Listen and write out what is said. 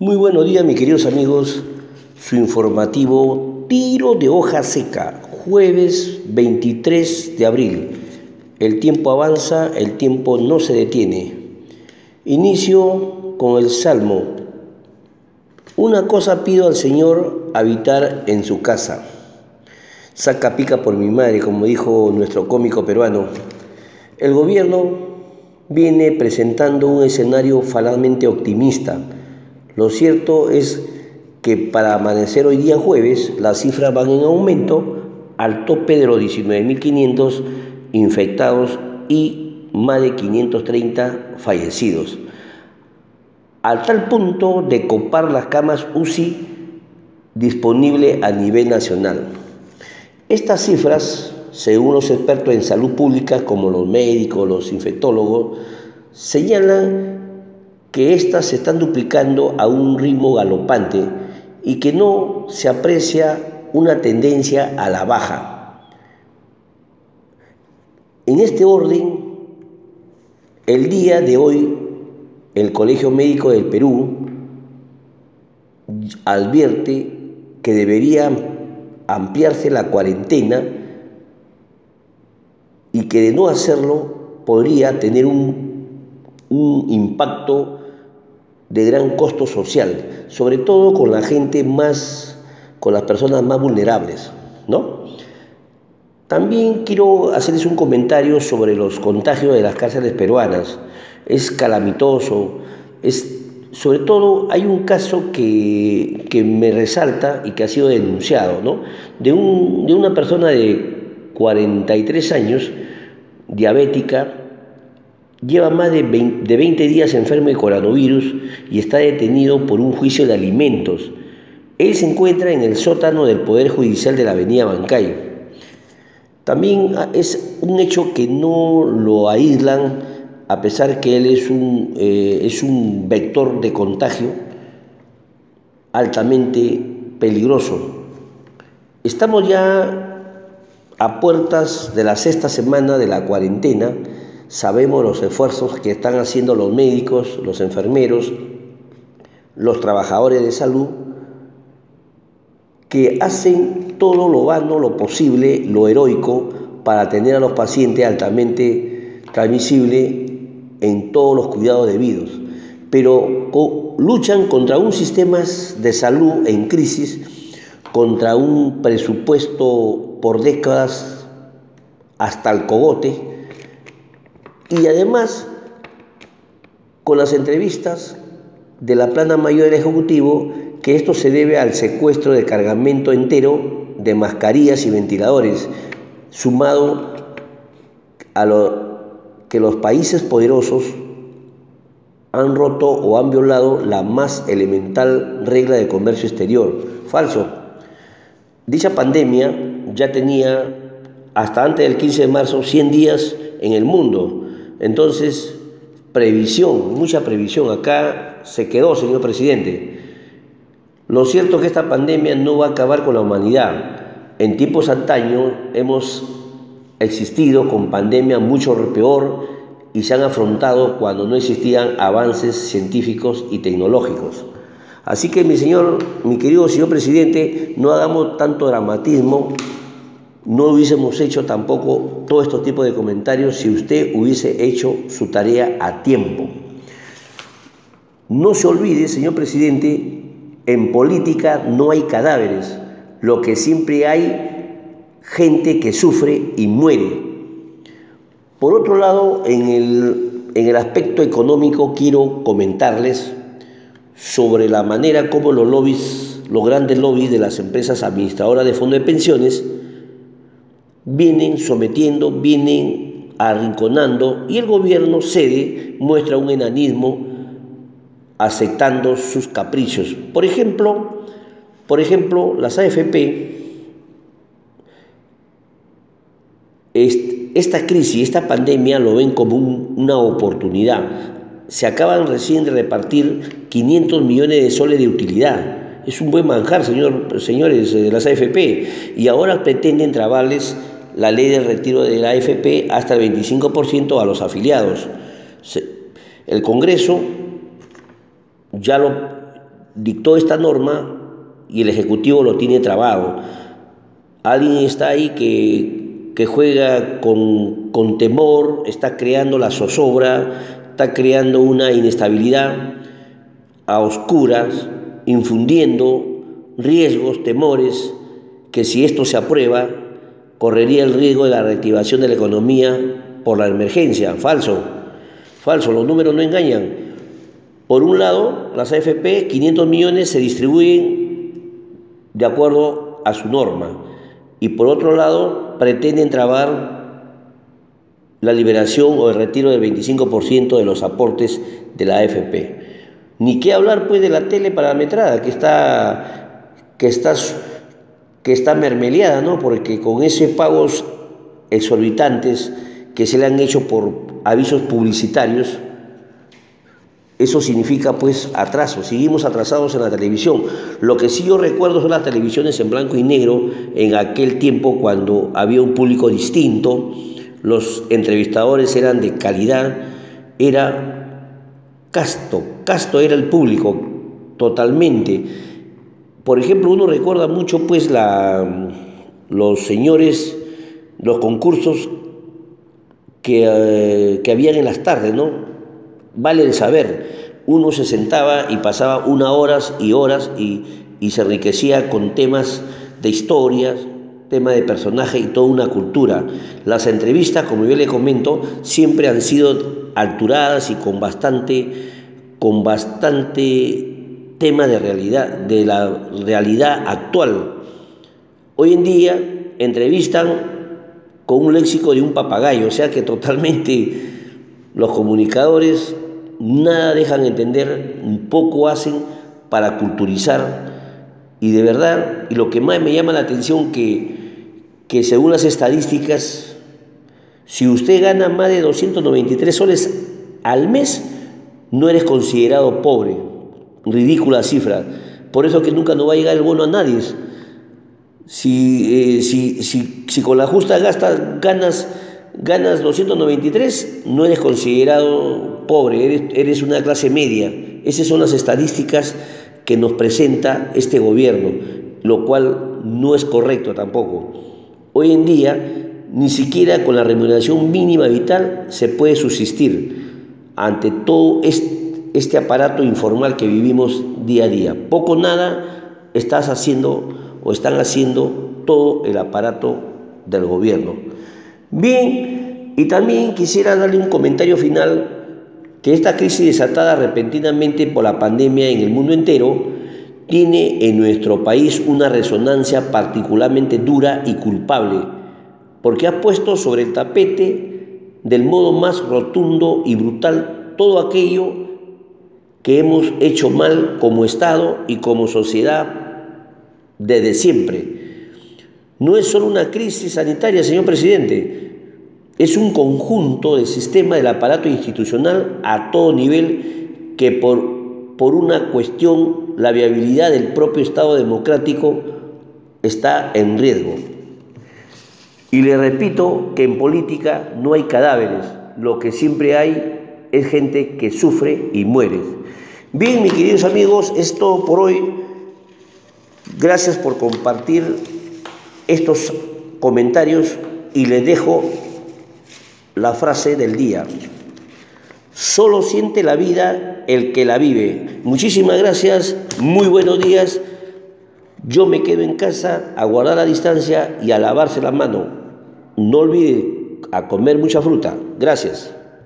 Muy buenos días, mis queridos amigos. Su informativo Tiro de hoja seca, jueves 23 de abril. El tiempo avanza, el tiempo no se detiene. Inicio con el Salmo. Una cosa pido al Señor, habitar en su casa. Saca pica por mi madre, como dijo nuestro cómico peruano. El gobierno viene presentando un escenario falazmente optimista lo cierto es que para amanecer hoy día jueves las cifras van en aumento al tope de los 19.500 infectados y más de 530 fallecidos, al tal punto de copar las camas UCI disponible a nivel nacional. Estas cifras, según los expertos en salud pública como los médicos, los infectólogos, señalan que éstas se están duplicando a un ritmo galopante y que no se aprecia una tendencia a la baja. En este orden, el día de hoy, el Colegio Médico del Perú advierte que debería ampliarse la cuarentena y que de no hacerlo podría tener un, un impacto de gran costo social, sobre todo con la gente más, con las personas más vulnerables, ¿no? También quiero hacerles un comentario sobre los contagios de las cárceles peruanas. Es calamitoso, es, sobre todo hay un caso que, que me resalta y que ha sido denunciado, ¿no? De, un, de una persona de 43 años, diabética, Lleva más de 20, días enfermo de coronavirus y está detenido por un juicio de alimentos. Él se encuentra en el sótano del Poder Judicial de la Avenida Bancay. También ah, es un hecho que no lo aíslan, a pesar que él es un, eh, es un vector de contagio altamente peligroso. Estamos ya a puertas de la sexta semana de la cuarentena Sabemos los esfuerzos que están haciendo los médicos, los enfermeros, los trabajadores de salud, que hacen todo lo vano, lo posible, lo heroico, para tener a los pacientes altamente transmisibles en todos los cuidados debidos. Pero luchan contra un sistema de salud en crisis, contra un presupuesto por décadas hasta el cogote, y además, con las entrevistas de la plana mayor del Ejecutivo, que esto se debe al secuestro de cargamento entero de mascarillas y ventiladores, sumado a lo que los países poderosos han roto o han violado la más elemental regla de comercio exterior. Falso. Dicha pandemia ya tenía hasta antes del 15 de marzo 100 días en el mundo entonces, previsión, mucha previsión. Acá se quedó, señor presidente. Lo cierto es que esta pandemia no va a acabar con la humanidad. En tiempos antaños hemos existido con pandemia mucho peor y se han afrontado cuando no existían avances científicos y tecnológicos. Así que mi señor, mi querido señor presidente, no hagamos tanto dramatismo no hubiésemos hecho tampoco todo estos tipos de comentarios si usted hubiese hecho su tarea a tiempo. No se olvide, señor presidente, en política no hay cadáveres, lo que siempre hay gente que sufre y muere. Por otro lado, en el, en el aspecto económico quiero comentarles sobre la manera como los lobbies, los grandes lobbies de las empresas administradoras de fondos de pensiones, vienen sometiendo, vienen arrinconando y el gobierno cede, muestra un enanismo aceptando sus caprichos. Por ejemplo, por ejemplo, las AFP esta crisis, esta pandemia lo ven como una oportunidad. Se acaban recién de repartir 500 millones de soles de utilidad. Es un buen manjar, señor, señores de las AFP. Y ahora pretenden trabarles la ley de retiro de la AFP hasta el 25% a los afiliados. El Congreso ya lo, dictó esta norma y el Ejecutivo lo tiene trabado. Alguien está ahí que, que juega con, con temor, está creando la zozobra, está creando una inestabilidad a oscuras, infundiendo riesgos, temores, que si esto se aprueba, correría el riesgo de la reactivación de la economía por la emergencia. Falso, falso, los números no engañan. Por un lado, las AFP, 500 millones se distribuyen de acuerdo a su norma. Y por otro lado, pretenden trabar la liberación o el retiro del 25% de los aportes de la AFP. Ni qué hablar pues de la tele parametrada, que está, que está, que está mermeleada, ¿no? Porque con esos pagos exorbitantes que se le han hecho por avisos publicitarios, eso significa pues atraso, seguimos atrasados en la televisión. Lo que sí yo recuerdo son las televisiones en blanco y negro en aquel tiempo cuando había un público distinto, los entrevistadores eran de calidad, era casto, casto era el público totalmente. Por ejemplo, uno recuerda mucho pues los señores, los concursos que, eh, que habían en las tardes, ¿no? vale el saber. Uno se sentaba y pasaba unas horas y horas y, se enriquecía con temas de historias, tema de personaje y toda una cultura. Las entrevistas, como yo le comento, siempre han sido alturadas y con bastante, con bastante tema de realidad, de la realidad actual. Hoy en día entrevistan con un léxico de un papagayo, o sea que totalmente los comunicadores nada dejan entender, poco hacen para culturizar. Y de verdad, y lo que más me llama la atención que, que según las estadísticas, si usted gana más de 293 soles al mes, no eres considerado pobre. Ridícula cifra. Por eso que nunca no va a llegar el bono a nadie. Si, eh, si, si, si con la justa gasta, ganas ganas 293, no eres considerado pobre, eres, una clase media. Esas son las estadísticas que nos presenta este gobierno, lo cual no es correcto tampoco. Hoy en día, ni siquiera con la remuneración mínima vital se puede subsistir ante todo este aparato informal que vivimos día a día. Poco nada estás haciendo o están haciendo todo el aparato del gobierno. Bien, y también quisiera darle un comentario final que esta crisis desatada repentinamente por la pandemia en el mundo entero tiene en nuestro país una resonancia particularmente dura y culpable, porque ha puesto sobre el tapete del modo más rotundo y brutal todo aquello que hemos hecho mal como Estado y como sociedad desde siempre no es solo una crisis sanitaria, señor presidente, es un conjunto de sistema del aparato institucional a todo nivel que por, por una cuestión, la viabilidad del propio Estado democrático está en riesgo. Y le repito que en política no hay cadáveres, lo que siempre hay es gente que sufre y muere. Bien, mis queridos amigos, es todo por hoy. Gracias por compartir estos comentarios y les dejo la frase del día. Solo siente la vida el que la vive. Muchísimas gracias, muy buenos días. Yo me quedo en casa a guardar la distancia y a lavarse la mano. No olvide a comer mucha fruta. Gracias.